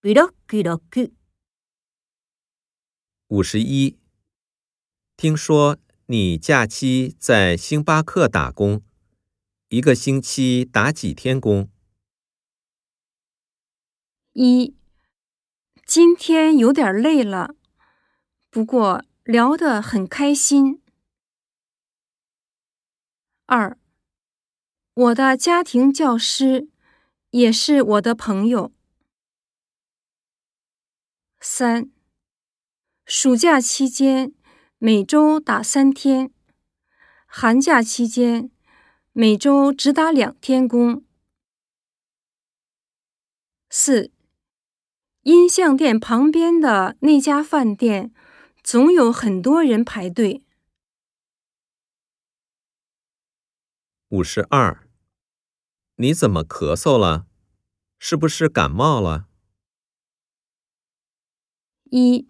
ブロック6五十一。听说你假期在星巴克打工，一个星期打几天工？一，今天有点累了，不过聊得很开心。二，我的家庭教师也是我的朋友。 三，暑假期间每周打三天，寒假期间每周只打两天工。四，音像店旁边的那家饭店总有很多人排队。五十二。你怎么咳嗽了？是不是感冒了？一，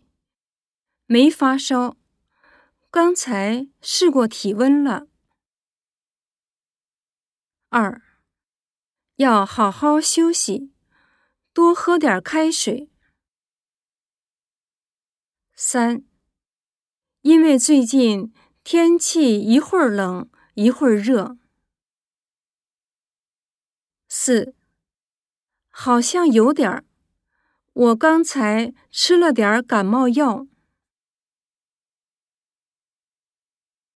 没发烧，刚才试过体温了。二，要好好休息，多喝点开水。三，因为最近天气一会儿冷一会儿热。四，好像有点儿。我刚才吃了点感冒药。